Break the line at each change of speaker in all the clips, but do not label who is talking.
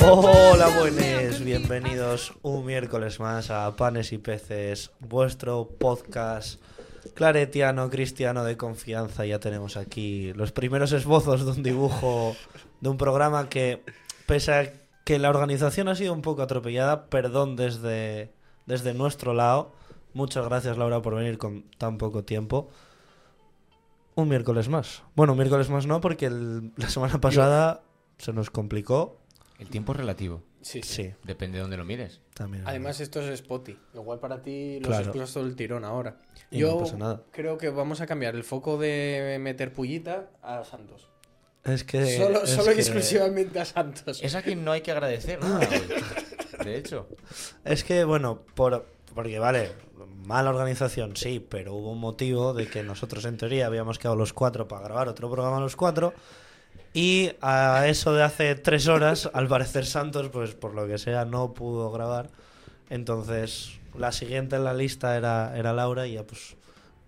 Hola buenos, bienvenidos un miércoles más a Panes y Peces, vuestro podcast claretiano, cristiano de confianza. Ya tenemos aquí los primeros esbozos de un dibujo de un programa que, pese a que la organización ha sido un poco atropellada, perdón desde, desde nuestro lado. Muchas gracias Laura por venir con tan poco tiempo. Un miércoles más. Bueno, un miércoles más no, porque el- la semana pasada se nos complicó.
El tiempo es relativo.
Sí, sí.
Sí,
Depende de dónde lo mires.
también.
Además, esto es Spotty. Igual para ti lo
Claro.
escuchas todo el tirón ahora.
Y
Yo
no pasa nada.
creo que vamos a cambiar el foco de meter pullita a Santos.
Es que.
solo
es
solo y
que-
exclusivamente a Santos.
Es a quien no hay que agradecer nada hoy. De hecho.
Es que, bueno, por, porque vale, mala organización, sí, pero hubo un motivo de que nosotros en teoría habíamos quedado los cuatro para grabar otro programa los cuatro. Y a eso de hace tres horas, al parecer Santos, pues por lo que sea, no pudo grabar. Entonces, la siguiente en la lista era, era Laura y ya pues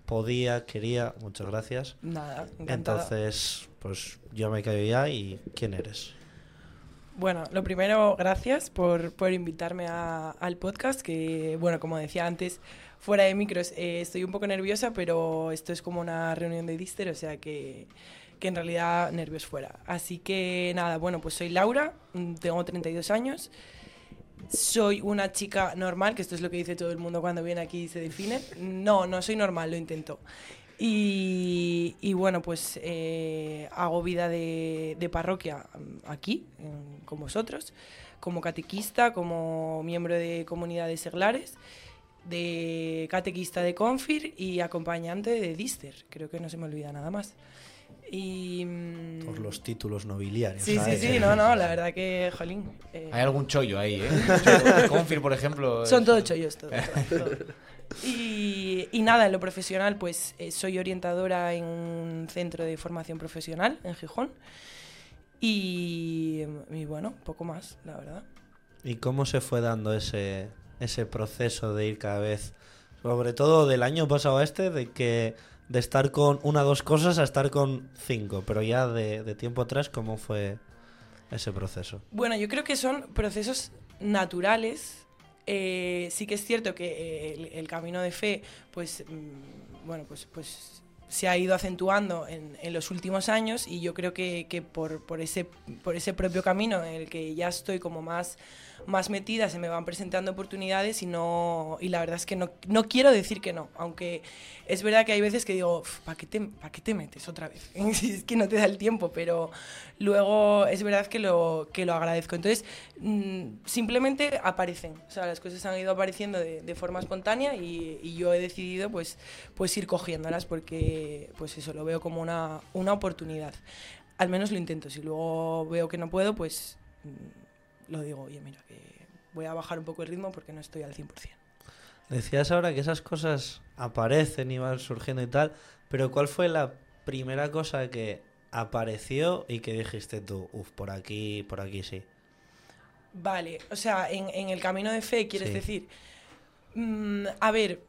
podía, quería, muchas gracias.
Nada.
Entonces, pues yo me callo ya y ¿quién eres?
Bueno, lo primero, gracias por, por invitarme a- al podcast, que, bueno, como decía antes, fuera de micros, eh, estoy un poco nerviosa, pero esto es como una reunión de Dister, o sea que, que en realidad nervios fuera. Así que nada, bueno, pues soy Laura, mm, tengo 32 años, soy una chica normal, que esto es lo que dice todo el mundo cuando viene aquí y se define. No, no soy normal, lo intento. Y, y bueno, pues eh, hago vida de, de parroquia mm, aquí, en- con vosotros, como catequista, como miembro de comunidades seglares, de catequista de Confir y acompañante de Dister. Creo que no se me olvida nada más. Y, mm,
Por los títulos nobiliarios.
Sí, sí,
¿sabes?
sí, no, no, la verdad que, jolín. eh,
Hay algún chollo ahí, ¿eh? Chollo. Confir, por ejemplo.
Son
es-
todos chollos, todo, todo, todo. Y, y nada, en lo profesional, pues eh, soy orientadora en un centro de formación profesional en Gijón. Y, y bueno, poco más, la verdad.
¿Y cómo se fue dando ese, ese proceso de ir cada vez, sobre todo del año pasado a este, de que de estar con una o dos cosas a estar con cinco, pero ya de, tiempo atrás, ¿cómo fue ese proceso?
Bueno, yo creo que son procesos naturales. Eh, sí que es cierto que eh, el, el camino de fe, pues, mm, bueno, pues, pues se ha ido acentuando en, en los últimos años y yo creo que, que por, por, ese, por ese propio camino en el que ya estoy como más, más metida, se me van presentando oportunidades y, no, y la verdad es que no, no quiero decir que no, aunque es verdad que hay veces que digo, ¿para qué, te, ¿para qué te metes otra vez? es que no te da el tiempo, pero luego es verdad que lo, que lo agradezco. Entonces, mm, simplemente aparecen, o sea, las cosas han ido apareciendo de, forma espontánea y, y yo he decidido pues, pues ir cogiéndolas porque pues eso lo veo como una, una oportunidad. Al menos lo intento, si luego veo que no puedo, pues mm, lo digo, oye, mira, que voy a bajar un poco el ritmo porque no estoy al 100%.
Decías ahora que esas cosas aparecen y van surgiendo y tal, pero ¿cuál fue la primera cosa que apareció y que dijiste tú, uff, por aquí, por aquí sí?
Vale, o sea, en, en el camino de fe, quieres
Sí.
decir. Mm, a ver,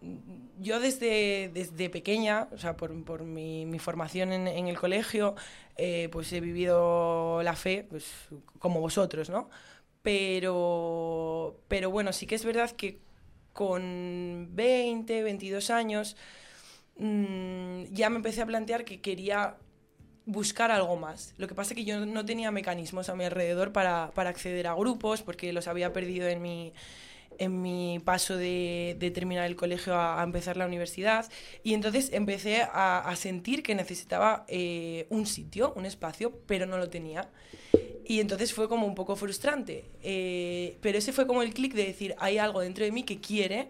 yo desde, desde pequeña, o sea, por, por mi, mi formación en, en el colegio, eh, pues he vivido la fe, pues como vosotros, ¿no? Pero, pero bueno, sí que es verdad que con 20, 22 años mm, ya me empecé a plantear que quería buscar algo más. Lo que pasa es que yo no tenía mecanismos a mi alrededor para, para acceder a grupos, porque los había perdido en mi, en mi paso de, terminar el colegio a, empezar la universidad. Y entonces empecé a, a sentir que necesitaba eh, un sitio, un espacio, pero no lo tenía. Y entonces fue como un poco frustrante. Eh, pero ese fue como el clic de decir, hay algo dentro de mí que quiere,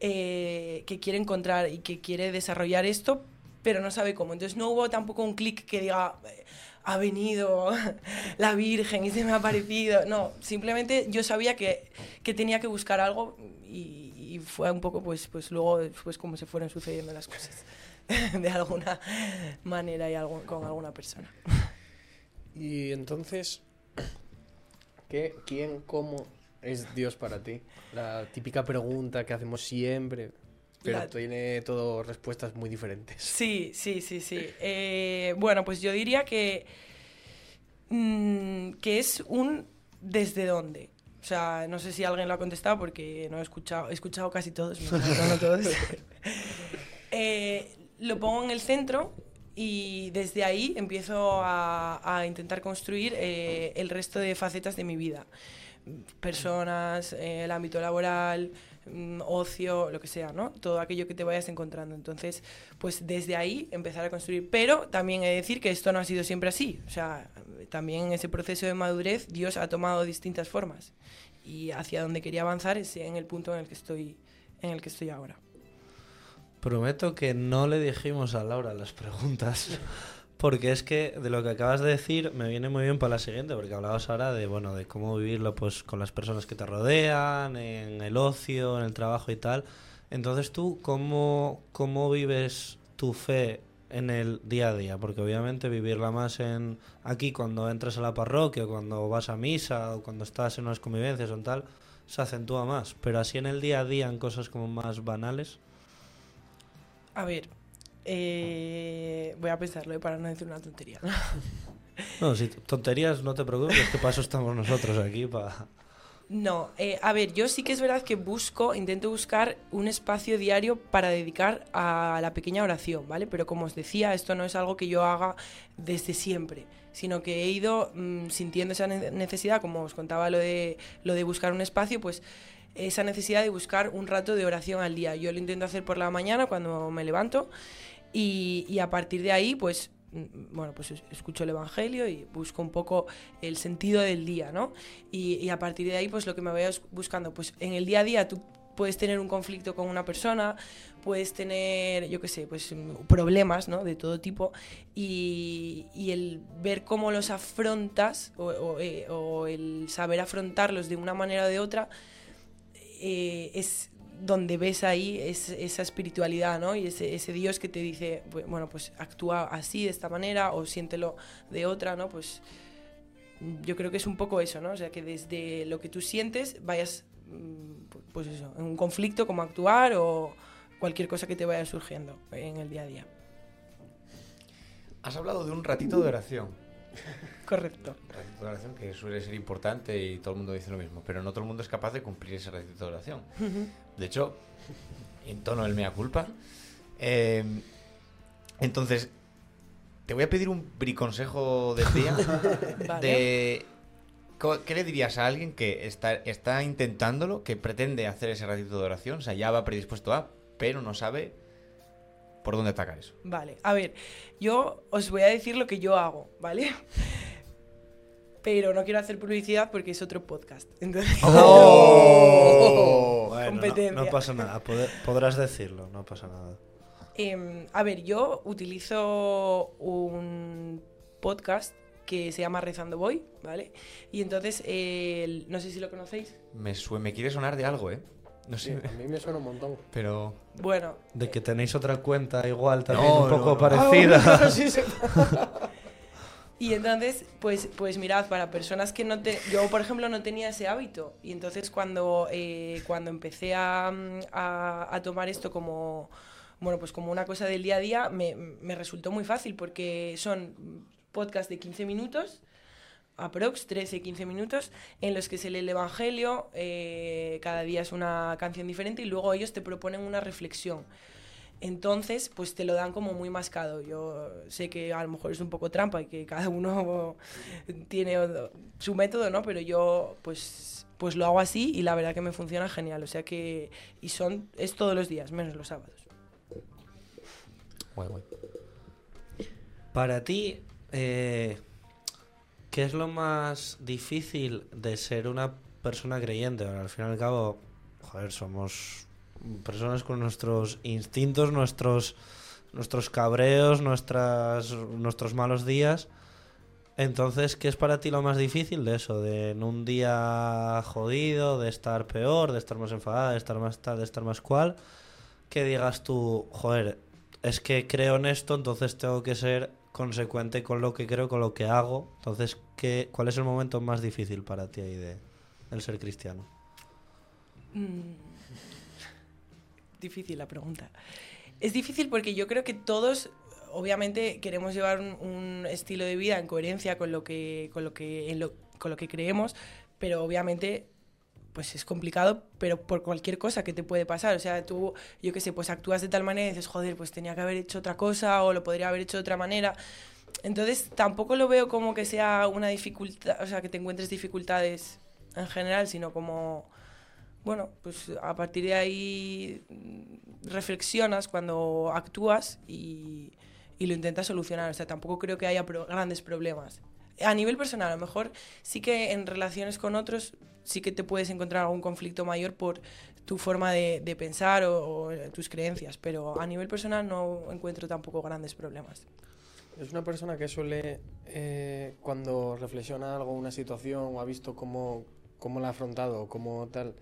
eh, que quiere encontrar y que quiere desarrollar esto, pero no sabe cómo. Entonces no hubo tampoco un clic que diga, ha venido la Virgen y se me ha aparecido. No, simplemente yo sabía que, que tenía que buscar algo y, y fue un poco pues, pues luego pues como se fueron sucediendo las cosas de alguna manera y algo, con alguna persona.
Y entonces, ¿qué, ¿quién, cómo es Dios para ti? La típica pregunta que hacemos siempre, pero
La-
tiene todo respuestas muy diferentes.
Sí, sí, sí, sí. Eh, bueno, pues yo diría que, mm, que es un desde dónde. O sea, no sé si alguien lo ha contestado porque no he escuchado, he escuchado casi todos, no, no todos. Eh, lo pongo en el centro y desde ahí empiezo a, intentar construir eh, el resto de facetas de mi vida. Personas, eh, el ámbito laboral, mm, ocio, lo que sea, ¿no? Todo aquello que te vayas encontrando. Entonces, pues desde ahí empezar a construir. Pero también he de decir que esto no ha sido siempre así. O sea, también en ese proceso de madurez Dios ha tomado distintas formas. Y hacia donde quería avanzar es en el punto en el que estoy, en el que estoy ahora.
Prometo que no le dijimos a Laura las preguntas. Porque es que de lo que acabas de decir me viene muy bien para la siguiente, porque hablabas ahora de bueno de cómo vivirlo pues con las personas que te rodean, en el ocio, en el trabajo y tal. Entonces tú, ¿cómo, cómo vives tu fe en el día a día? Porque obviamente vivirla más en aquí cuando entras a la parroquia, o cuando vas a misa, o cuando estás en unas convivencias o en tal, se acentúa más. Pero así en el día a día, en cosas como más banales.
A ver, eh, voy a pensarlo eh, para no decir una tontería.
No, si tonterías no te preocupes, que paso estamos nosotros aquí para...
No, eh, a ver, yo sí que es verdad que busco, intento buscar un espacio diario para dedicar a la pequeña oración, ¿vale? Pero como os decía, esto no es algo que yo haga desde siempre, sino que he ido mm, sintiendo esa ne- necesidad, como os contaba lo de, lo de buscar un espacio, pues esa necesidad de buscar un rato de oración al día. Yo lo intento hacer por la mañana cuando me levanto y, a partir de ahí, pues mm, bueno, pues es- escucho el Evangelio y busco un poco el sentido del día, ¿no? Y, a partir de ahí, pues lo que me bus- buscando, pues en el día a día tú puedes tener un conflicto con una persona, puedes tener, yo qué sé, pues mm, problemas, ¿no? De todo tipo y, el ver cómo los afrontas eh, o el saber afrontarlos de una manera o de otra eh, es donde ves ahí es- esa espiritualidad, ¿no? Y ese, ese Dios que te dice, bu- bueno, pues actúa así, de esta manera, o siéntelo de otra, ¿no? Pues mm, yo creo que es un poco eso, ¿no? O sea, que desde lo que tú sientes vayas, mm, pu- pues eso, en un conflicto, cómo actuar o cualquier cosa que te vaya surgiendo en el día a día.
Has hablado de un ratito de oración.
Correcto.
ratito de oración que suele ser importante y todo el mundo dice lo mismo, pero no todo el mundo es capaz de cumplir ese ratito de oración. De hecho, en tono del mea culpa. eh, entonces, te voy a pedir un briconsejo del día
Vale.
de ¿Qué le dirías a alguien que está, está intentándolo, que pretende hacer ese ratito de oración? O sea, ya va predispuesto a, pero no sabe por dónde atacar eso.
Vale, a ver, yo os voy a decir lo que yo hago, ¿vale? Pero no quiero hacer publicidad porque es otro podcast. Entonces,
Bueno, no-
Competencia.
No, pasa nada, podrás decirlo, no pasa nada.
Em, a ver, yo utilizo un podcast que se llama Rezando Voy, ¿vale? Y entonces, el- no sé si lo conocéis.
Me, sue- me quiere sonar de algo, ¿eh? No
Sí,
sé,
a mí me suena un montón.
pero...
Bueno,
De que tenéis otra cuenta igual también
No,
un poco
no, no.
parecida.
Ah, sí, sí.
Y entonces, pues, pues mirad, para personas que no te... Yo, por ejemplo, no tenía ese hábito. Y entonces cuando, eh, cuando empecé a, a- tomar esto como, bueno, pues como una cosa del día a día, me, me resultó muy fácil porque son podcasts de 15 minutos, aprox 13-15 minutos, en los que se lee el Evangelio, eh, cada día es una canción diferente y luego ellos te proponen una reflexión. Entonces, pues te lo dan como muy mascado. Yo sé que a lo mejor es un poco trampa y que cada uno tiene su método, ¿no? Pero yo, pues, pues lo hago así y la verdad que me funciona genial. O sea que, y son, es todos los días, menos los sábados.
Guay, guay.
Para ti, eh, ¿qué es lo más difícil de ser una persona creyente? Bueno, al fin y al cabo, joder, somos personas con nuestros instintos, nuestros, nuestros cabreos, nuestras, nuestros malos días. Entonces, ¿qué es para ti lo más difícil de eso? De en un día jodido, de estar peor, de estar más enfadada, de estar más tal, de estar más cual. Que digas tú, joder, es que creo en esto, entonces tengo que ser consecuente con lo que creo, con lo que hago. Entonces, ¿qué, ¿cuál es el momento más difícil para ti ahí de el ser cristiano?
Mm. Difícil la pregunta. Es difícil porque yo creo que todos obviamente queremos llevar un, un estilo de vida en coherencia con lo que, con lo que, en lo- con lo que creemos, pero obviamente pues es complicado, pero por cualquier cosa que te puede pasar. O sea, tú, yo qué sé, pues actúas de tal manera y dices, joder, pues tenía que haber hecho otra cosa o lo podría haber hecho de otra manera. Entonces, tampoco lo veo como que sea una dificultad, o sea, que te encuentres dificultades en general, sino como, bueno, pues a partir de ahí mm, reflexionas cuando actúas y, lo intentas solucionar. O sea, tampoco creo que haya grandes problemas. A nivel personal, a lo mejor sí que en relaciones con otros sí que te puedes encontrar algún conflicto mayor por tu forma de, pensar o, o tus creencias, pero a nivel personal no encuentro tampoco grandes problemas.
Es una persona que suele, eh, cuando reflexiona algo, una situación, o ha visto cómo, cómo la ha afrontado, cómo tal,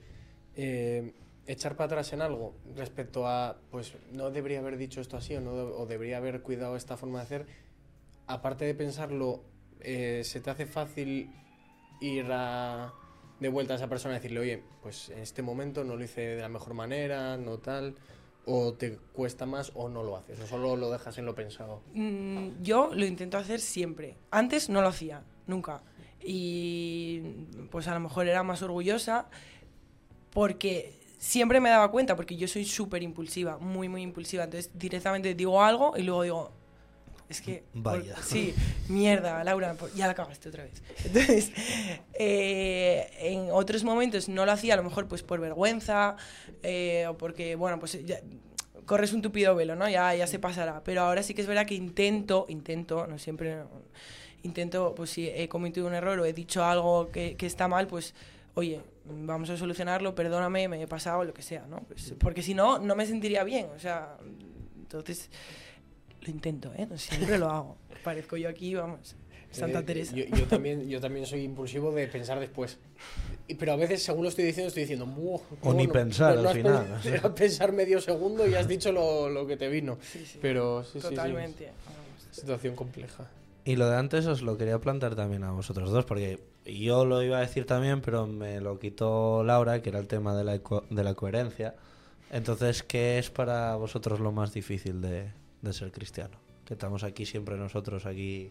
eh, echar para atrás en algo respecto a, pues, no debería haber dicho esto así o, no, o debería haber cuidado esta forma de hacer, aparte de pensarlo, eh, se te hace fácil ir de vuelta a esa persona y decirle, oye, pues en este momento no lo hice de la mejor manera, no tal, o te cuesta más o no lo haces, o solo lo dejas en lo pensado.
Mm, yo lo intento hacer siempre. Antes no lo hacía, nunca. Y pues a lo mejor era más orgullosa porque siempre me daba cuenta, porque yo soy súper impulsiva, muy, muy impulsiva. Entonces directamente digo algo y luego digo, es que...
Vaya.
por- sí, mierda, Laura, por- ya la cagaste otra vez. Entonces, eh, en otros momentos no lo hacía, a lo mejor pues por vergüenza eh, o porque, bueno, pues ya, corres un tupido velo, ¿no? Ya, ya se pasará. Pero ahora sí que es verdad que intento, intento, no siempre, intento, pues si he cometido un error o he dicho algo que, que está mal, pues, oye, vamos a solucionarlo, perdóname, me he pasado, lo que sea, ¿no? Pues, porque si no, no me sentiría bien, o sea, entonces lo intento, ¿eh? No siempre lo hago. Parezco yo aquí, vamos, Santa
Eh,
Teresa.
Yo, yo también, yo también soy impulsivo de pensar después. Pero a veces, según lo estoy diciendo, estoy diciendo... "Buah, qué
O ni
bueno".
pensar,
no
al final, o sea.
Era pensar medio segundo y has dicho lo, lo que te vino.
Sí, sí,
Pero sí,
totalmente.
situación compleja.
Y lo de antes os lo quería plantear también a vosotros dos, porque yo lo iba a decir también, pero me lo quitó Laura, que era el tema de la, de la coherencia. Entonces, ¿qué es para vosotros lo más difícil de, de ser cristiano? Que estamos aquí siempre nosotros, aquí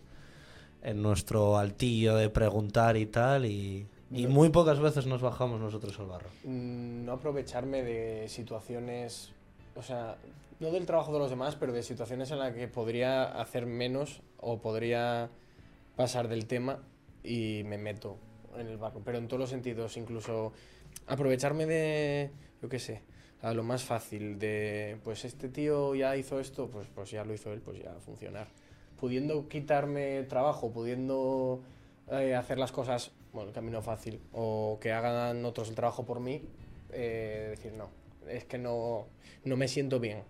en nuestro altillo de preguntar y tal, y, y muy pocas veces nos bajamos nosotros al barro.
Mm, No aprovecharme de situaciones... O sea, no del trabajo de los demás, pero de situaciones en las que podría hacer menos o podría pasar del tema y me meto en el barco. Pero en todos los sentidos, incluso aprovecharme de, yo qué sé, a lo más fácil, de, pues este tío ya hizo esto, pues, pues ya lo hizo él, pues ya a funcionar. Pudiendo quitarme trabajo, pudiendo eh, hacer las cosas, bueno, el camino fácil, o que hagan otros el trabajo por mí, eh, decir no, es que no, no me siento bien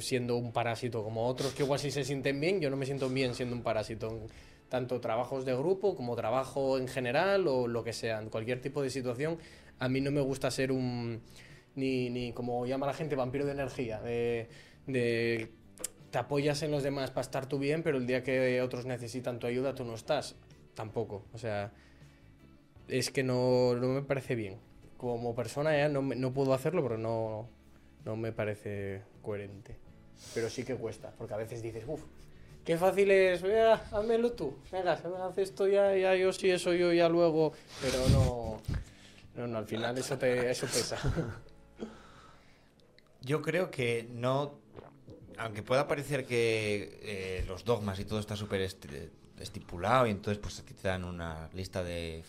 siendo un parásito como otros que igual sí se sienten bien, yo no me siento bien siendo un parásito. Tanto trabajos de grupo como trabajo en general o lo que sea, en cualquier tipo de situación, a mí no me gusta ser un, ni, ni como llama la gente, vampiro de energía, de, de te apoyas en los demás para estar tú bien, pero el día que otros necesitan tu ayuda tú no estás, tampoco, o sea, es que no, no me parece bien. Como persona ya no, no puedo hacerlo, pero no, no me parece coherente. Pero sí que cuesta, porque a veces dices, uff, qué fácil es, venga, házmelo tú, venga, se me hace esto ya, ya yo sí, eso yo ya luego, pero no, no, no al final eso, te, eso pesa.
Yo creo que no. Aunque pueda parecer que eh, los dogmas y todo está súper esti- estipulado y entonces pues a ti te dan una lista de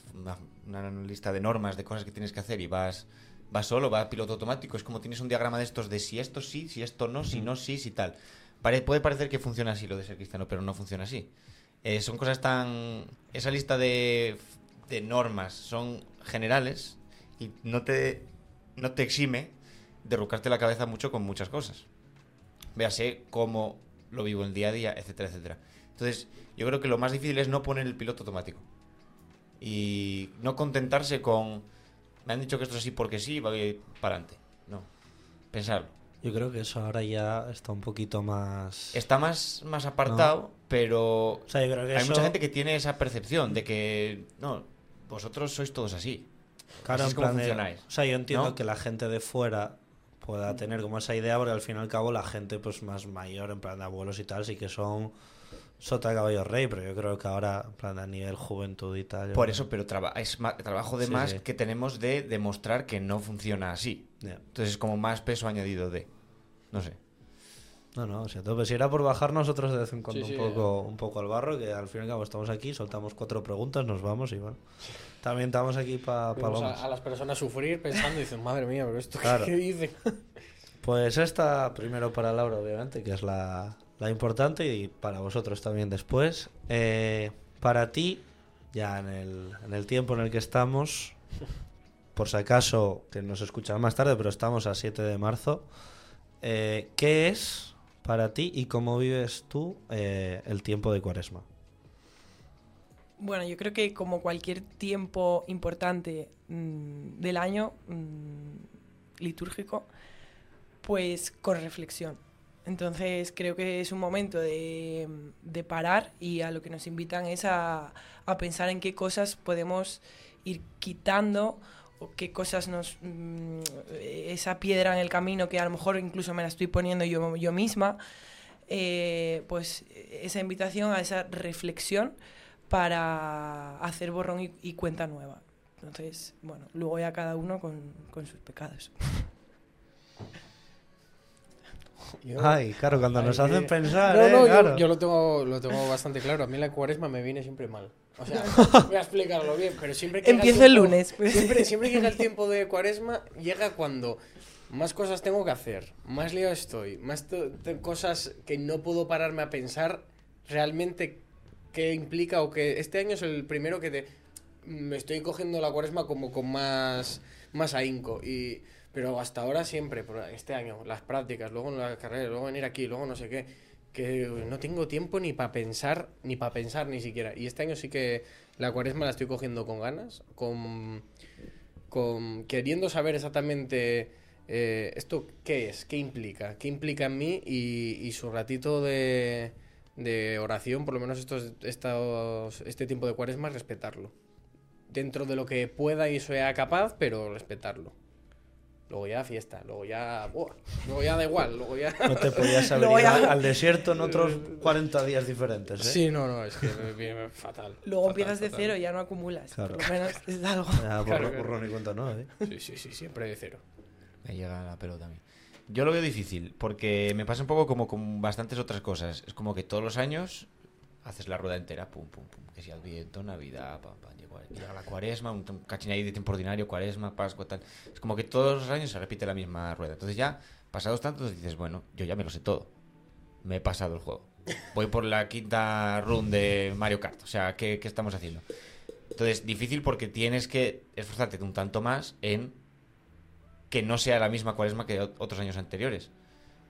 una lista de normas de cosas que tienes que hacer y vas vas solo, vas piloto automático, es como tienes un diagrama de estos de si esto sí, si esto no, si no sí, si tal. Pare- puede parecer que funciona así lo de ser cristiano, pero no funciona así. Eh, son cosas tan esa lista de, de normas son generales y no te no te exime de rucarte la cabeza mucho con muchas cosas. Véase cómo lo vivo en el día a día, etcétera, etcétera. Entonces, yo creo que lo más difícil es no poner el piloto automático. Y no contentarse con. Me han dicho que esto es así porque sí, voy para adelante. No. Pensarlo.
Yo creo que eso ahora ya está un poquito más...
Está más, más apartado, pero.
O sea, yo creo que
Hay
eso-
mucha gente que tiene esa percepción de que. No, vosotros sois todos así.
Claro,
Así
en plan de-
funcionáis.
o sea, yo entiendo
¿no?
que la gente de fuera pueda tener como esa idea, porque al fin y al cabo la gente pues más mayor, en plan de abuelos y tal, sí que son sota caballo rey, pero yo creo que ahora, en plan a nivel juventud y tal...
Por eso, pero traba- es ma- trabajo de
Sí,
más
sí.
que tenemos de demostrar que no funciona así. Entonces es como más peso añadido de. No sé.
No, no, o sea, todo, pues si era por bajar nosotros de vez en cuando
Sí, sí,
un, poco, un poco al barro, que al fin y al cabo estamos aquí, soltamos cuatro preguntas, nos vamos y bueno. También estamos aquí para palomas.
a, a las personas sufrir pensando y dicen, madre mía, pero esto
Claro.
qué dice.
Pues esta primero para Laura, obviamente, que es la, la importante y para vosotros también después. Eh, para ti, ya en el, en el tiempo en el que estamos, por si acaso, que nos escucharán más tarde, pero estamos a 7 de marzo, eh, ¿qué es para ti y cómo vives tú eh, el tiempo de cuaresma?
Bueno, yo creo que como cualquier tiempo importante mm, del año mm, litúrgico, pues con reflexión. Entonces creo que es un momento de, de parar y a lo que nos invitan es a, a pensar en qué cosas podemos ir quitando o qué cosas nos... mm, esa piedra en el camino que a lo mejor incluso me la estoy poniendo yo, yo misma, eh, pues esa invitación a esa reflexión para hacer borrón y, y cuenta nueva. Entonces, bueno, luego ya cada uno con, con sus pecados.
Yo-
Ay, claro, cuando
Ay,
nos
que-
hacen pensar,
No,
eh,
no, yo-
claro.
yo, lo, tengo, lo tengo bastante claro. A mí la cuaresma me viene siempre mal. O sea, voy a explicarlo bien, pero siempre que
Empiezo el lunes, pues.
Siempre, siempre que llega el tiempo de cuaresma, llega cuando más cosas tengo que hacer, más liado estoy, más cosas que no puedo pararme a pensar realmente qué implica o que este año es el primero que te, me estoy cogiendo la cuaresma como con más, más ahínco. Y, pero hasta ahora siempre, por este año, las prácticas, luego en la carrera, luego venir aquí, luego no sé qué, que no tengo tiempo ni para pensar, ni para pensar ni siquiera. Y este año sí que la cuaresma la estoy cogiendo con ganas, con, con queriendo saber exactamente eh, esto qué es, qué implica, qué implica en mí y, y su ratito de, de oración, por lo menos estos, estos, este tiempo de cuaresma, respetarlo. Dentro de lo que pueda y sea capaz, pero respetarlo. Luego ya fiesta, luego ya... buah, luego ya da igual, luego ya...
No te podías haber
Luego
ido
ya-
al, desierto en otros 40 días diferentes, ¿eh?
Sí, no, no, es que me viene fatal.
Luego
fatal,
empiezas de cero y ya no acumulas.
Claro.
Por lo menos es algo.
Claro, claro.
y cuenta nueva, ¿eh?
Sí, sí, sí, siempre de cero.
Me llega la pelota a mí. Yo lo veo difícil, porque me pasa un poco como con bastantes otras cosas. Es como que todos los años haces la rueda entera, pum, pum, pum. Que si Adviento, Navidad, pam, pam, llega, la cuaresma, un, cachín ahí de tiempo ordinario, cuaresma, Pascua, tal. Es como que todos los años se repite la misma rueda. Entonces ya, pasados tantos, dices, bueno, yo ya me lo sé todo. Me he pasado el juego. Voy por la quinta run de Mario Kart. O sea, ¿qué, qué estamos haciendo? Entonces, difícil porque tienes que esforzarte un tanto más en que no sea la misma cuaresma que ot- otros años anteriores.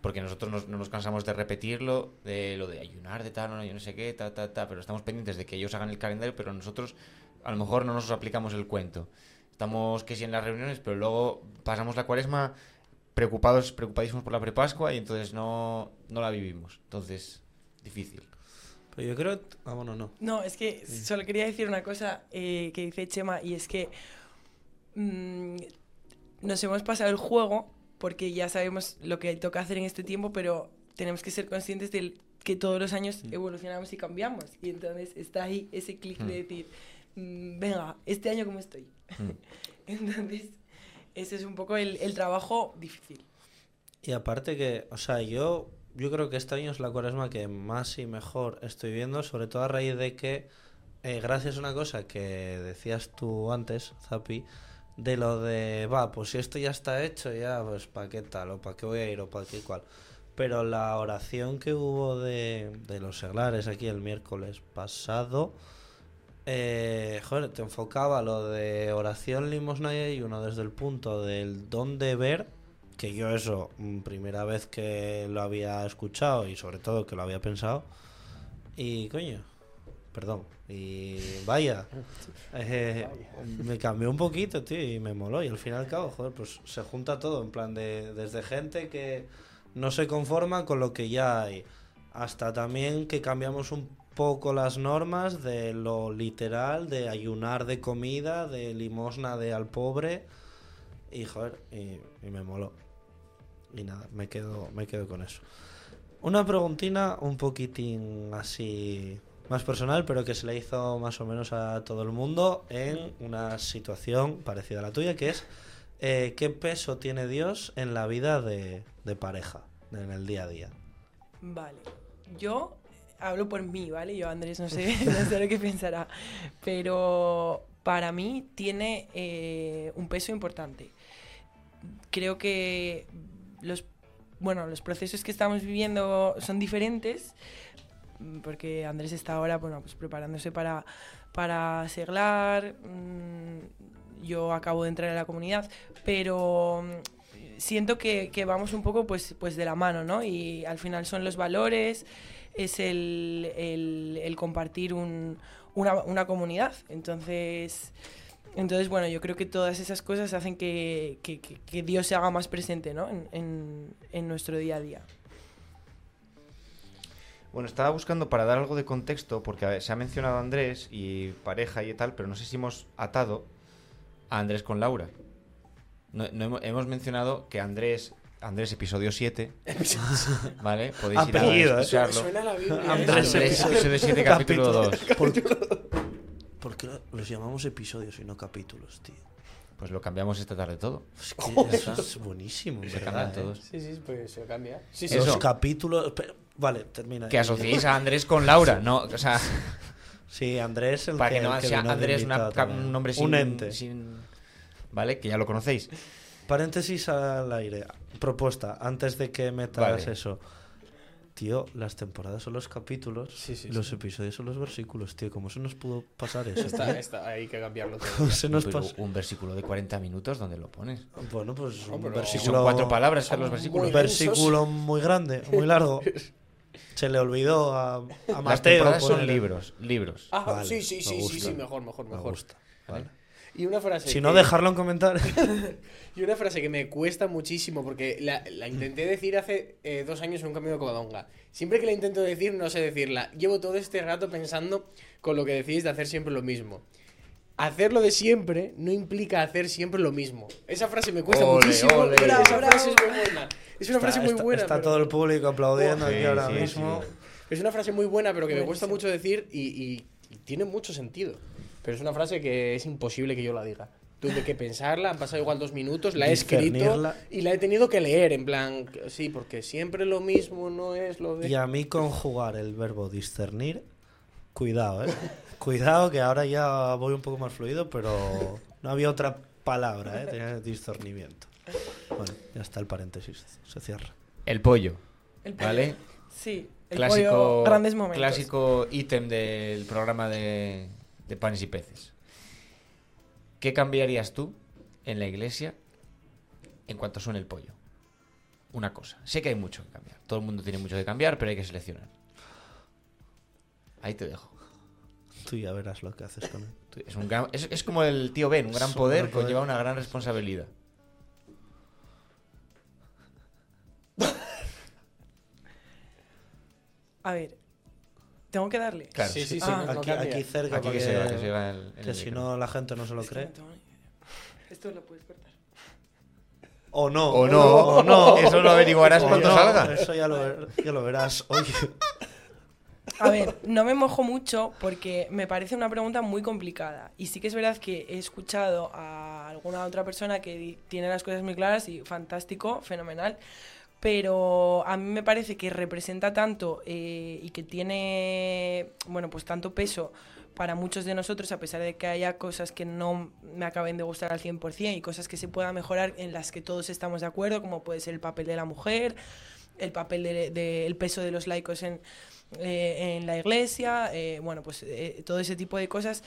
Porque nosotros nos- no nos cansamos de repetirlo, de lo de ayunar, de tal, no, yo no sé qué, ta, ta, ta, pero estamos pendientes de que ellos hagan el calendario, pero nosotros a lo mejor no nos aplicamos el cuento. Estamos que sí en las reuniones, pero luego pasamos la cuaresma preocupados, preocupadísimos por la prepascua y entonces no, no la vivimos. Entonces, difícil.
Pero yo creo... Ah, bueno, no.
No, es que solo quería decir una cosa eh, que dice Chema y es que mm, nos hemos pasado el juego porque ya sabemos lo que toca hacer en este tiempo, pero tenemos que ser conscientes de que todos los años evolucionamos y cambiamos. Y entonces está ahí ese clic de
Mm.
decir, mm, venga, este año cómo estoy.
Mm.
entonces, ese es un poco el, el trabajo difícil.
Y aparte que, o sea, yo, yo creo que este año es la cuaresma que más y mejor estoy viendo, sobre todo a raíz de que, eh, gracias a una cosa que decías tú antes, Zapi, de lo de, va, pues si esto ya está hecho, ya, pues para qué tal, o para qué voy a ir, o para qué cual. Pero la oración que hubo de, de los seglares aquí el miércoles pasado, eh, joder, te enfocaba lo de oración limosna y uno desde el punto del don de ver, que yo eso, mm, primera vez que lo había escuchado y sobre todo que lo había pensado, y coño, perdón, y vaya, eh, me cambió un poquito, tío, y me moló, y al fin y al cabo, joder, pues se junta todo, en plan de, desde gente que no se conforma con lo que ya hay, hasta también que cambiamos un poco las normas de lo literal, de ayunar de comida, de limosna de al pobre, y joder, y, y me moló. y nada, me quedo, me quedo con eso. Una preguntina un poquitín así más personal, pero que se le hizo más o menos a todo el mundo en una situación parecida a la tuya, que es eh, ¿qué peso tiene Dios en la vida de, de pareja, en el día a día?
Vale. Yo hablo por mí, ¿vale? Yo, Andrés, no sé, no sé lo que pensará. Pero para mí tiene eh, un peso importante. Creo que los, bueno, los procesos que estamos viviendo son diferentes, mm, porque Andrés está ahora bueno, pues preparándose para, para seglar, mm, yo acabo de entrar en la comunidad, pero mm, siento que, que vamos un poco pues, pues de la mano, ¿no? Y al final son los valores, es el, el- compartir un- una, una comunidad. Entonces, entonces, bueno, yo creo que todas esas cosas hacen que, que- que- Dios se haga más presente ¿no? en, en- nuestro día a día.
Bueno, estaba buscando para dar algo de contexto, porque se ha mencionado a Andrés y pareja y tal, pero no sé si hemos atado a Andrés con Laura. No, no hemos mencionado que Andrés, Andrés episodio 7, ¿vale? Podéis ir
Apellido,
a
¿eh?
escucharlo.
Suena a la Biblia.
Andrés,
Andrés,
episodio-
episodio 7, capítulo 2.
¿Por, por qué los llamamos episodios y no capítulos, tío?
Pues lo cambiamos esta tarde todo.
Es que eso es buenísimo, en
Se cambian
¿eh?
todos.
Sí, sí, pues se cambia. Sí, sí.
Eso.
Los capítulos... pero- vale, termina.
Que asociéis a Andrés con Laura, ¿no? O sea,
Sí, Andrés el
para que no sea Andrés una- un nombre sin,
Un ente.
sin- ¿Vale? Que ya lo conocéis.
Paréntesis al aire. Propuesta, antes de que metas
Vale.
eso. Tío, las temporadas son los capítulos
Sí, sí,
y los
sí.
episodios son los versículos, tío. ¿Cómo se nos pudo pasar eso?
Está, está, hay que cambiarlo todo.
¿Cómo se nos
Pero
pasó?
un versículo de 40 minutos, ¿dónde lo pones?
Bueno, pues
No,
un versículo...
Son cuatro palabras son los versículos.
Un
muy
versículo muy grande, muy largo. Se le olvidó a, a
Las
Mateo.
temporadas son
poner-
libros, libros.
Ah,
Vale,
sí, sí, sí, sí, sí, mejor, mejor,
Me
mejor.
gusta.
¿vale?
Y una frase.
Si no,
que-
dejarlo en comentarios.
Y una frase que me cuesta muchísimo, porque la, la intenté decir hace eh, dos años en un camino de Covadonga. Siempre que la intento decir, no sé decirla. Llevo todo este rato pensando con lo que decís de hacer siempre lo mismo. Hacerlo de siempre no implica hacer siempre lo mismo. Esa frase me cuesta
Ole,
muchísimo.
ole.
esa frase es muy buena. Es una
Está-
frase muy
está-
buena.
Está
pero-
todo el público aplaudiendo aquí ahora
sí,
mismo.
sí.
Es una frase muy buena, pero que me cuesta
Buenísimo.
mucho decir y, y- y tiene mucho sentido. Pero es una frase que es imposible que yo la diga. Tuve que pensarla, han pasado igual dos minutos, la he escrito y la he tenido que leer, en plan, sí, porque siempre lo mismo no es lo de...
Y a mí conjugar el verbo discernir, cuidado, ¿eh? Cuidado que ahora ya voy un poco más fluido, pero no había otra palabra, ¿eh? Tenía discernimiento. Bueno, ya está el paréntesis, se cierra.
El pollo,
El pollo.
¿vale?
Sí, el
Clásico,
pollo, grandes momentos.
clásico ítem del programa de, de panes y peces. ¿Qué cambiarías tú en la iglesia en cuanto suene el pollo? Una cosa. Sé que hay mucho que cambiar. Todo el mundo tiene mucho que cambiar, pero hay que seleccionar. Ahí te dejo.
Tú ya verás lo que haces con él.
Tú- Es, un gran- es, es como el tío Ben, un gran poder
gran poder.
conlleva una gran responsabilidad.
A ver, ¿tengo que darle?
Claro.
Sí, sí, sí,
Ah,
no, no
Aquí, cerca,
Aquí que se va, que se va el-
que
el
si no la gente no se lo cree.
Esto lo puedes cortar.
O no.
O no,
o no.
Eso lo averiguarás cuando
no,
salga.
Eso ya lo, ver- ya lo verás. Oye,
A ver, no me mojo mucho porque me parece una pregunta muy complicada. Y sí que es verdad que he escuchado a alguna otra persona que tiene las cosas muy claras y fantástico, fenomenal. Pero a mí me parece que representa tanto eh, y que tiene, bueno, pues tanto peso para muchos de nosotros, a pesar de que haya cosas que no me acaben de gustar al 100% y cosas que se puedan mejorar en las que todos estamos de acuerdo, como puede ser el papel de la mujer, el papel del de, el peso de los laicos en, eh, en la iglesia, eh, bueno, pues eh, todo ese tipo de cosas,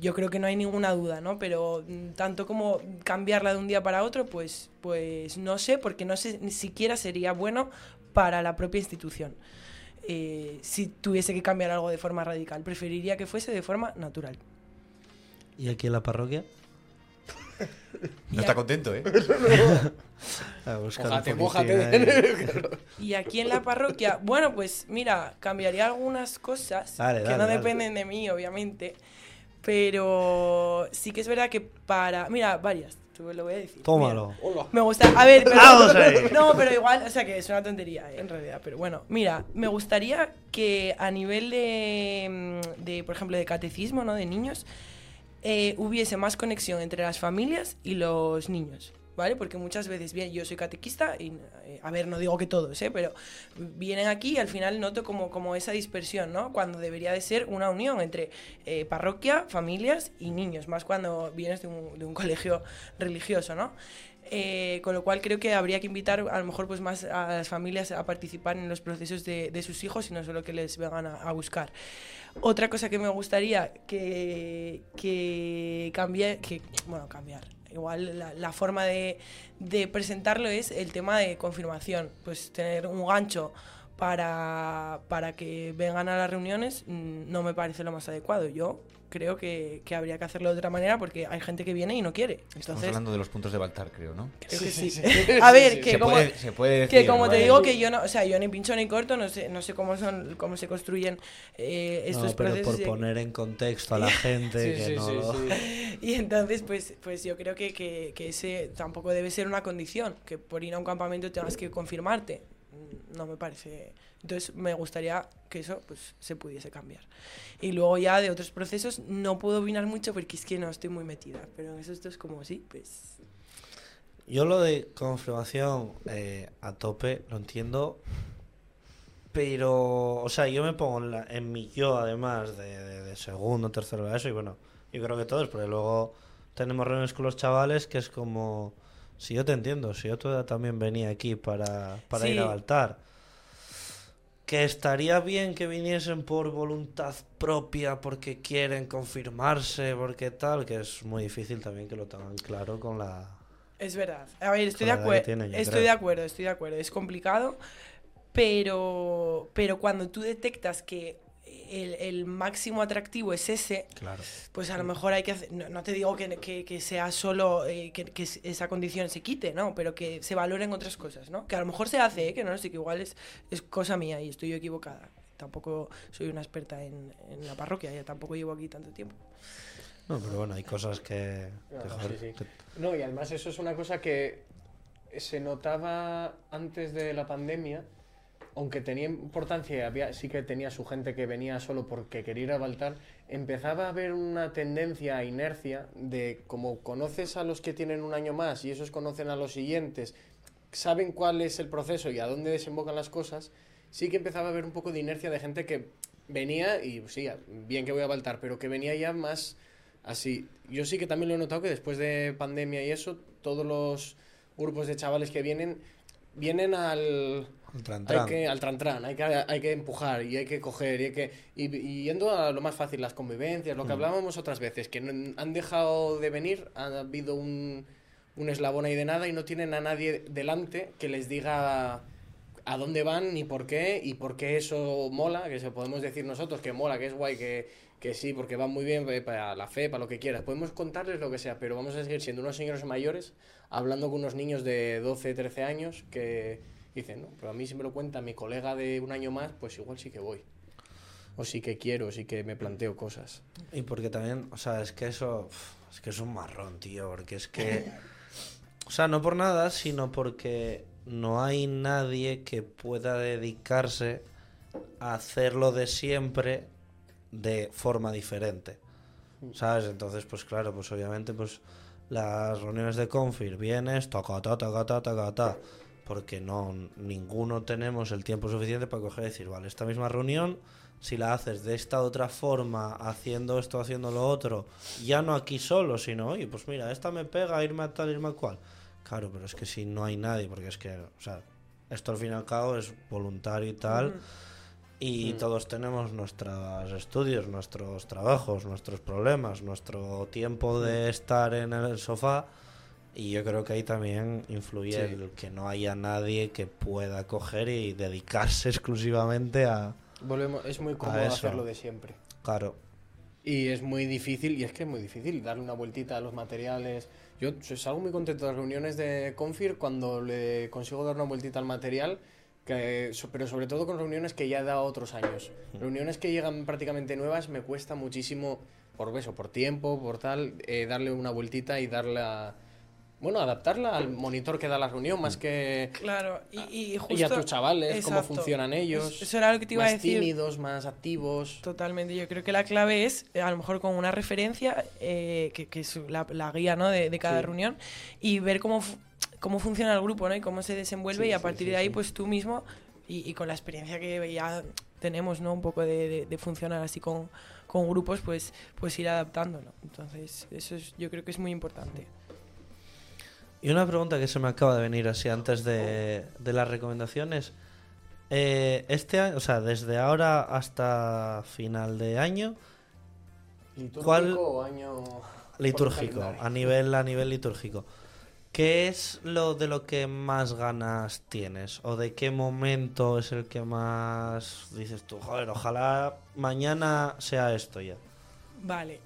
yo creo que no hay ninguna duda, ¿no? Pero mm, tanto como cambiarla de un día para otro, pues, pues no sé, porque no sé ni siquiera sería bueno para la propia institución. eh, si tuviese que cambiar algo de forma radical, preferiría que fuese de forma natural.
¿y aquí en la parroquia?
No está contento, ¿eh?
A
Mójate, mójate.
ahí.
Y aquí en la parroquia, bueno, pues mira, cambiaría algunas cosas
Dale,
que
dale,
no
dale.
dependen de mí, obviamente. Pero sí que es verdad que para. Mira, varias. Tú lo voy a decir.
Tómalo.
Hola.
Me gusta. A ver, pero,
Vamos.
No, pero igual, o sea que es una tontería, ¿eh? en realidad. Pero bueno, mira, me gustaría que a nivel de, mm, de por ejemplo, de catecismo, ¿no? De niños, eh, hubiese más conexión entre las familias y los niños. ¿Vale? Porque muchas veces, bien, yo soy catequista y, eh, a ver, no digo que todos, ¿eh? Pero vienen aquí y al final noto como, como esa dispersión, ¿no? Cuando debería de ser una unión entre eh, parroquia, familias y niños, más cuando vienes de un, de un colegio religioso, ¿no? Eh, con lo cual creo que habría que invitar a lo mejor pues más a las familias a participar en los procesos de, de sus hijos y no solo que les vengan a, a buscar. Otra cosa que me gustaría que, que cambie, que, bueno, cambiar. Igual la, la forma de, de presentarlo es el tema de confirmación. Pues tener un gancho para, para que vengan a las reuniones mm, no me parece lo más adecuado. Yo creo que, que habría que hacerlo de otra manera porque hay gente que viene y no quiere.
Estamos
Entonces,
hablando de los puntos de Baltar, creo, ¿no?
creo que
Sí.
A ver, que
se,
como,
puede, se puede decir.
que como te digo que yo no, o sea, yo ni pincho ni corto, no sé, no sé cómo son, cómo se construyen eh, estos
No, pero
procesos.
por poner en contexto a la gente
Sí,
que
sí,
no
sí,
lo-
sí.
Y entonces, pues, pues yo creo que, que, que ese tampoco debe ser una condición, que por ir a un campamento tengas que confirmarte. Mm, No me parece. Entonces, me gustaría que eso pues, se pudiese cambiar. Y luego ya de otros procesos no puedo opinar mucho porque es que no estoy muy metida. Pero en esos dos, como sí, pues.
Yo lo de confirmación eh, a tope lo entiendo, pero, o sea, yo me pongo en, la- en mi yo, además de, de- de segundo, tercero eso, y bueno, yo creo que todos, porque luego tenemos reuniones con los chavales que es como, si yo te entiendo, si yo también venía aquí para, para ir al altar, que estaría bien que viniesen por voluntad propia, porque quieren confirmarse, porque tal, que es muy difícil también que lo tengan claro con la...
Es verdad. A ver, estoy de acuerdo. Estoy
creo.
de acuerdo, estoy de acuerdo. Es complicado, pero, pero cuando tú detectas que el, el máximo atractivo es ese,
Claro.
pues a lo mejor hay que hacer, no, no te digo que, que- que sea solo eh, que, que esa condición se quite, ¿no? Pero que se valoren otras cosas, ¿no? Que a lo mejor se hace, ¿eh? que no lo sé, que igual es, es cosa mía y estoy yo equivocada. Tampoco soy una experta en, en la parroquia, ya tampoco llevo aquí tanto tiempo.
No, pero bueno, hay cosas que...
No,
que,
no,
joder,
sí, sí.
que-
No, y además eso es una cosa que se notaba antes de la pandemia, aunque tenía importancia había, sí que tenía su gente que venía solo porque quería ir a Baltar, empezaba a haber una tendencia a inercia de como conoces a los que tienen un año más y esos conocen a los siguientes, saben cuál es el proceso y a dónde desembocan las cosas, sí que empezaba a haber un poco de inercia de gente que venía y sí, bien que voy a Baltar, pero que venía ya más así. Yo sí que también lo he notado que después de pandemia y eso, todos los grupos de chavales que vienen, vienen al,
el tran,
hay
tran.
que, al tran hay que, hay que empujar y hay que coger y hay que y, y yendo a lo más fácil, las convivencias, lo que
Mm.
hablábamos otras veces, que no- han dejado de venir, ha habido un, un eslabón ahí de nada y no tienen a nadie delante que les diga a dónde van ni por qué y por qué eso mola, que se podemos decir nosotros que mola, que es guay, que, que sí, porque van muy bien eh, para la fe, para lo que quieras. Podemos contarles lo que sea, pero vamos a seguir siendo unos señores mayores hablando con unos niños de 12, 13 años que dicen, no, pero a mí si me lo cuenta mi colega de un año más, pues igual sí que voy. O sí que quiero, sí que me planteo cosas.
Y porque también, o sea, es que eso, es que es un marrón, tío, porque es que, o sea, no por nada, sino porque no hay nadie que pueda dedicarse a hacerlo de siempre de forma diferente, ¿sabes? Entonces, pues claro, pues obviamente, pues las reuniones de Confir, vienes, taca, ta, taca, ta, taca, ta, porque no, ninguno tenemos el tiempo suficiente para coger y decir, vale, esta misma reunión si la haces de esta otra forma, haciendo esto, haciendo lo otro, ya no aquí solo, sino, oye, pues mira, esta me pega, irme a tal, irme a cual. Claro, pero es que si no hay nadie, porque es que, o sea, esto al fin y al cabo es voluntario y tal,
Ujú.
Y
Mm.
todos tenemos nuestros estudios, nuestros trabajos, nuestros problemas, nuestro tiempo de estar en el sofá. Y yo creo que ahí también influye
Sí.
el que no haya nadie que pueda coger y dedicarse exclusivamente a...
Volvemos, es muy cómodo hacerlo de siempre.
Claro,
Y es muy difícil, y es que es muy difícil darle una vueltita a los materiales. Yo salgo muy contento de las reuniones de Confir cuando le consigo dar una vueltita al material, que, so- pero sobre todo con reuniones que ya he dado otros años. Reuniones que llegan prácticamente nuevas me cuesta muchísimo, por eso, por tiempo, por tal, eh, darle una vueltita y darle a- Bueno, adaptarla al monitor que da la reunión, más que.
Claro, y, y justo...
Y a tus chavales, cómo funcionan ellos.
Eso era lo que te iba a
más
decir.
tímidos, más activos.
Totalmente, yo creo que la clave es, eh, a lo mejor con una referencia, eh, que, que es la, la guía ¿no? de, de cada
Sí.
reunión, y ver cómo, cómo funciona el grupo ¿no? y cómo se desenvuelve,
Sí,
y a partir
sí,
de ahí,
sí.
pues tú mismo, y, y con la experiencia que ya tenemos, ¿no? un poco de, de- de funcionar así con, con grupos, pues, pues ir adaptándolo. Entonces, eso es, yo creo que es muy importante.
Y una pregunta que se me acaba de venir así antes de, de las recomendaciones. Eh, este año, o sea, desde ahora hasta final de año,
¿Litúrgico
¿Cuál-
o año
litúrgico, a nivel, a nivel litúrgico. ¿Qué es lo de lo que más ganas tienes? ¿O de qué momento es el que más dices tú, joder, ojalá mañana sea esto ya?
Vale.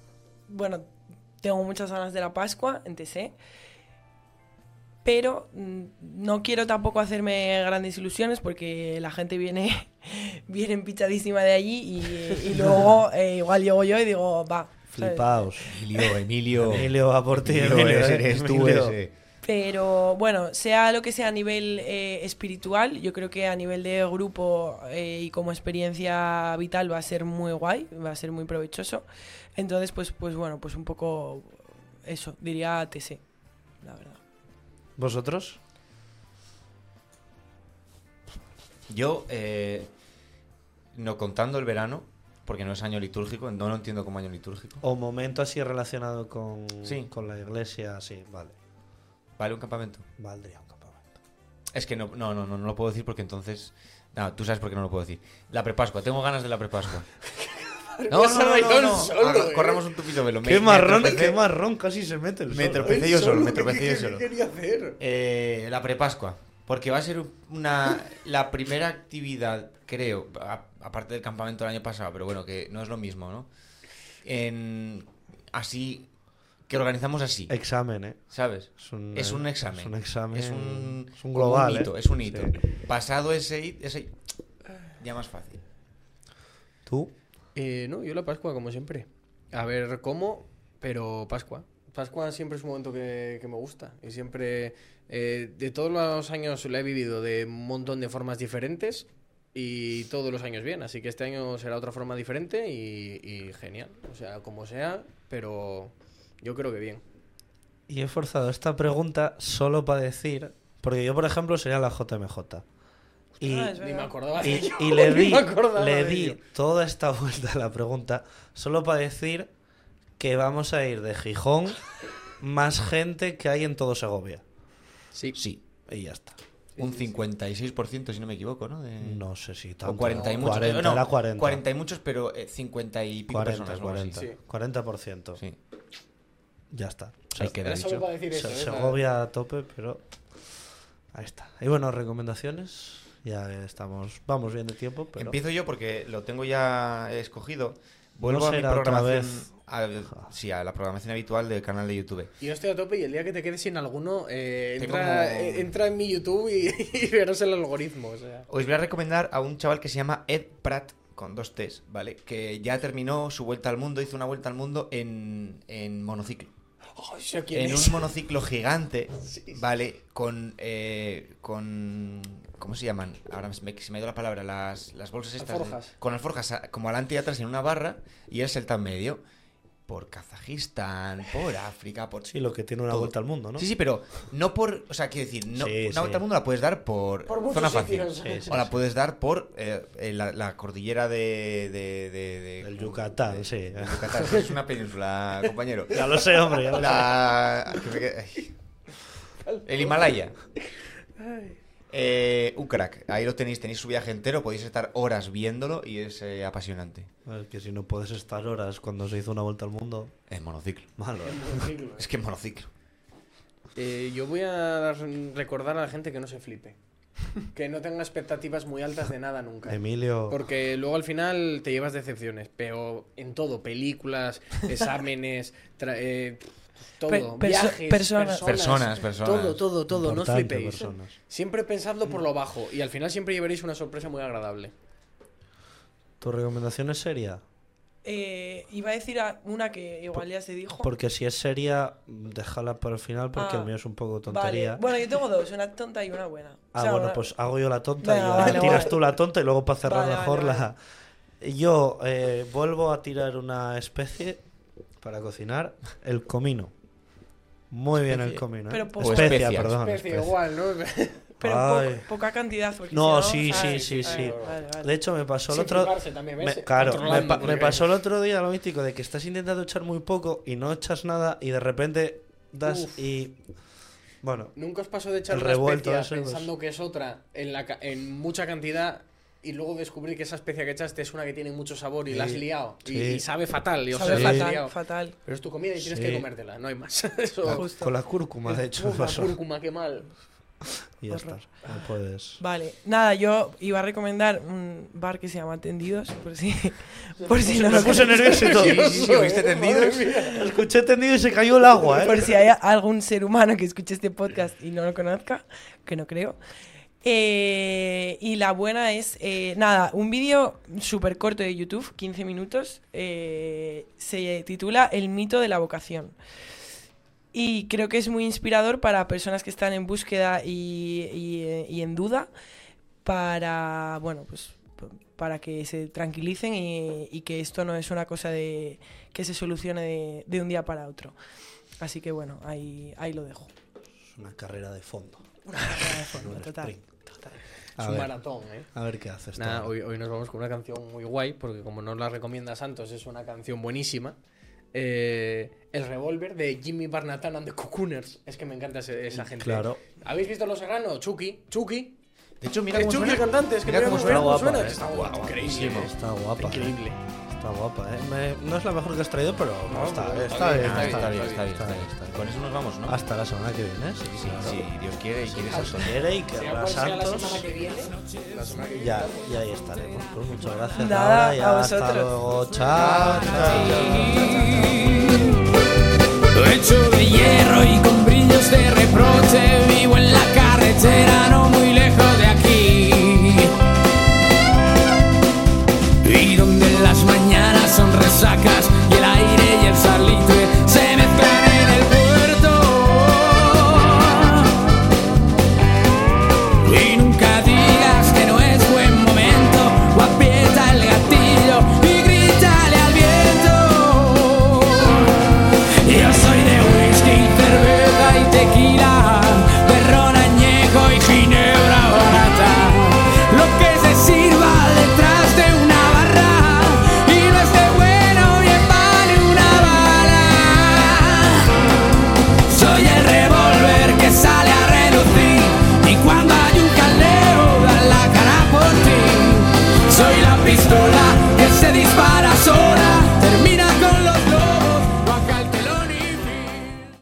Bueno, tengo muchas ganas de la Pascua en TC. Pero mm, no quiero tampoco hacerme grandes ilusiones porque la gente viene, viene empichadísima de allí y, y luego eh, igual llego yo y digo, va.
Flipaos.
Emilio, Emilio.
Emilio va por ti,
Emilio,
Emilio,
eres,
eh,
eres tú
Emilio.
ese.
Pero bueno, sea lo que sea a nivel eh, espiritual, yo creo que a nivel de grupo eh, y como experiencia vital va a ser muy guay, va a ser muy provechoso. Entonces, pues, pues bueno, pues un poco eso, diría TC, la verdad.
¿Vosotros?
Yo, eh, no contando el verano, porque no es año litúrgico, no lo entiendo como año litúrgico.
¿O momento así relacionado con,
Sí.
con la iglesia? Sí, vale.
¿Vale un campamento?
Valdría un campamento.
Es que no, no, no, no, no lo puedo decir porque entonces. No, tú sabes por qué no lo puedo decir. La prepascua, tengo ganas de la prepascua. No, no, no.
solo,
Ah,
eh.
Corramos un tupido velo.
Qué
me
marrón, qué marrón, casi se mete el
Me
sol.
tropecé yo solo, me
¿Qué-
tropecé yo solo.
¿Qué quería hacer?
Eh, la prepascua. Porque va a ser una la primera actividad, creo, aparte del campamento del año pasado, pero bueno, que no es lo mismo, ¿no? En así que organizamos así,
Examen, ¿eh?
¿sabes?
Es un,
Es un examen.
Es un examen.
Es un,
es un global.
hito,
¿eh?
es un hito.
Sí.
Pasado ese hito, ese ya más fácil.
¿Tú?
Eh, no, yo la Pascua, como siempre. A ver cómo, pero Pascua. Pascua siempre es un momento que, que me gusta. Y siempre, eh, de todos los años la he vivido de un montón de formas diferentes y todos los años bien. Así que este año será otra forma diferente y, y genial. O sea, como sea, pero yo creo que bien.
Y he forzado esta pregunta solo para decir, porque yo, por ejemplo, sería la JMJ. Y,
Ni me acordaba de
y,
ello,
y le di,
acordaba
le
de
di toda esta vuelta a la pregunta solo para decir que vamos a ir de Gijón más gente que hay en todo Segovia.
Sí.
Sí,
Y ya está.
un 56% si no me equivoco, ¿no? De-
No sé si tanto.
o 40 y muchos.
40,
no,
era 40.
40 y muchos, pero eh, 50 y pico
40,
personas. ¿no?
40.
Sí.
Sí.
40%.
Sí.
Ya está. O sea,
Ahí queda
Era solo
dicho.
para decir eso.
Se-
¿eh?
Segovia a tope, pero ahí está. Y bueno, recomendaciones. Ya estamos, vamos bien de tiempo, pero
Empiezo yo porque lo tengo ya escogido. Vuelvo
No
a mi programación. sí, a la programación habitual del canal de YouTube.
Yo estoy a tope y el día que te quedes sin alguno, eh,
Tengo
entra,
como-
eh, entra en mi YouTube y, y verás el algoritmo. O sea.
Os voy a recomendar a un chaval que se llama Ed Pratt, con dos T's, ¿vale? Que ya terminó su vuelta al mundo, hizo una vuelta al mundo en, en monociclo. En
es.
un monociclo gigante,
Sí, sí.
¿vale? Con, eh, con... ¿Cómo se llaman? Ahora se me, se me ha ido la palabra. Las, las bolsas estas. de-
Alforjas.
con alforjas como adelante y atrás en una barra y él salta en medio. Por Kazajistán, por África, por...
sí, lo que tiene una
Todo.
vuelta al mundo, ¿no?
Sí, sí, pero no por... O sea, quiero decir, no,
Sí,
una
sí.
vuelta al mundo la puedes dar por,
Por
zona fácil.
sitios.
Sí, sí,
o la
sí.
puedes dar por eh, la, la cordillera de... de, de- de-
El Yucatán,
de-
sí.
de Yucatán, que es una península, compañero.
Ya lo sé, hombre. ya lo sé.
La... me quede- ay. Eh, un crack. Ahí lo tenéis, tenéis su viaje entero, podéis estar horas viéndolo y es eh, apasionante.
Es que si no puedes estar horas cuando se hizo una vuelta al mundo,
En monociclo.
malo. ¿eh?
Es que en monociclo.
Eh, yo voy a dar- recordar a la gente que no se flipe. Que no tenga expectativas muy altas de nada nunca.
Emilio,
Porque luego al final te llevas decepciones, pero en todo, películas, exámenes, tra- eh, todo,
Per- perso-
viajes,
personas.
Personas, personas.
todo, todo, todo, no flipéis.
personas.
Siempre pensadlo por lo bajo y al final siempre llevaréis una sorpresa muy agradable.
¿Tu recomendación es seria?
eh, iba a decir a- una que igual ya se dijo.
Porque si es seria, déjala para el final porque
Ah,
el mío es un poco
Vale.
tontería.
Bueno, yo tengo dos, una tonta y una buena. O
Ah,
sea,
bueno,
una-
pues hago yo la tonta y ahora
vale,
tiras
vale.
tú la tonta y luego para cerrar
Vale,
mejor
vale,
la... Yo eh, vuelvo a tirar una especie para cocinar, el comino. Muy bien el comino. ¿eh?
Pero poco-
especia, perdón. Especia.
igual, ¿no?
Pero po- poca cantidad.
No,
si
sí,
no,
sí,
ay,
sí,
ay,
sí.
vale, vale.
De hecho, me pasó el otro... claro, me, pa- pasó el otro día lo mítico de que estás intentando echar muy poco y no echas nada y de repente das
Uf.
y... Bueno,
Nunca os pasó de echar
El
una
revuelto pues.
pensando que es otra en, la, ca- en mucha cantidad y luego descubrir que esa especia que echaste es una que tiene mucho sabor y la has
Sí.
liado y,
Sí.
y sabe fatal y, o
Sabe
sea, la
fatal,
liado.
fatal.
Pero es tu comida y tienes
Sí.
que comértela, no hay más. Eso.
Justo.
con la cúrcuma, de hecho, me
Uf, la cúrcuma, qué mal.
Y ya está. No puedes...
Vale, nada, yo iba a recomendar un bar que se llama Tendidos, por si, por si no
Me
lo
puse nervioso y todo.
Sí, sí, sí, ¿viste tendidos?
Escuché tendido y se cayó el agua, ¿eh?
por si hay algún ser humano que escuche este podcast y no lo conozca, que no creo. Eh, y la buena es, eh, nada, un vídeo súper corto de YouTube, 15 minutos, eh, se titula El mito de la vocación. Y creo que es muy inspirador para personas que están en búsqueda y, y, y en duda, para, bueno, pues para que se tranquilicen y, y que esto no es una cosa de que se solucione de, de un día para otro. Así que bueno, ahí, ahí lo dejo.
Es una carrera de fondo.
Una carrera de fondo, total.
Sprint.
Es
A
un
ver,
maratón, ¿eh?
a ver qué haces.
Nada, hoy, hoy nos vamos con una canción muy guay, porque como nos la recomienda Santos, es una canción buenísima. Eh, el revólver de Jimmy Barnatan and the Cocooners. Es que me encanta ese- esa gente.
Claro.
¿Habéis visto Los Serrano? Chucky. Chucky.
De hecho, mira
Es
cómo
Chucky
suena.
el cantante. Es que
Mira
mira
cómo
cómo
Está guapa,
suena.
eh.
Está guapa. Increíble.
Está guapa. eh. Está guapa, ¿eh? Me- no es la mejor que has traído, pero
No,
está, bien, está, bien,
está bien, está bien, está bien. Con eso nos vamos, ¿no?
Hasta la semana que viene, sí,
Sí,
claro.
Dios quiere y quiere
Si
eso.
quiere y que
Sea
habrá
cual sea la
santos.
que viene. La semana que viene.
Ya, y ahí estaremos. Pues muchas gracias.
Nada,
Laura, y
a
hasta
vosotros.
luego. Chao. chao.
Hecho de hierro y con brillos de reproche, vivo en la carretera, no muy lejos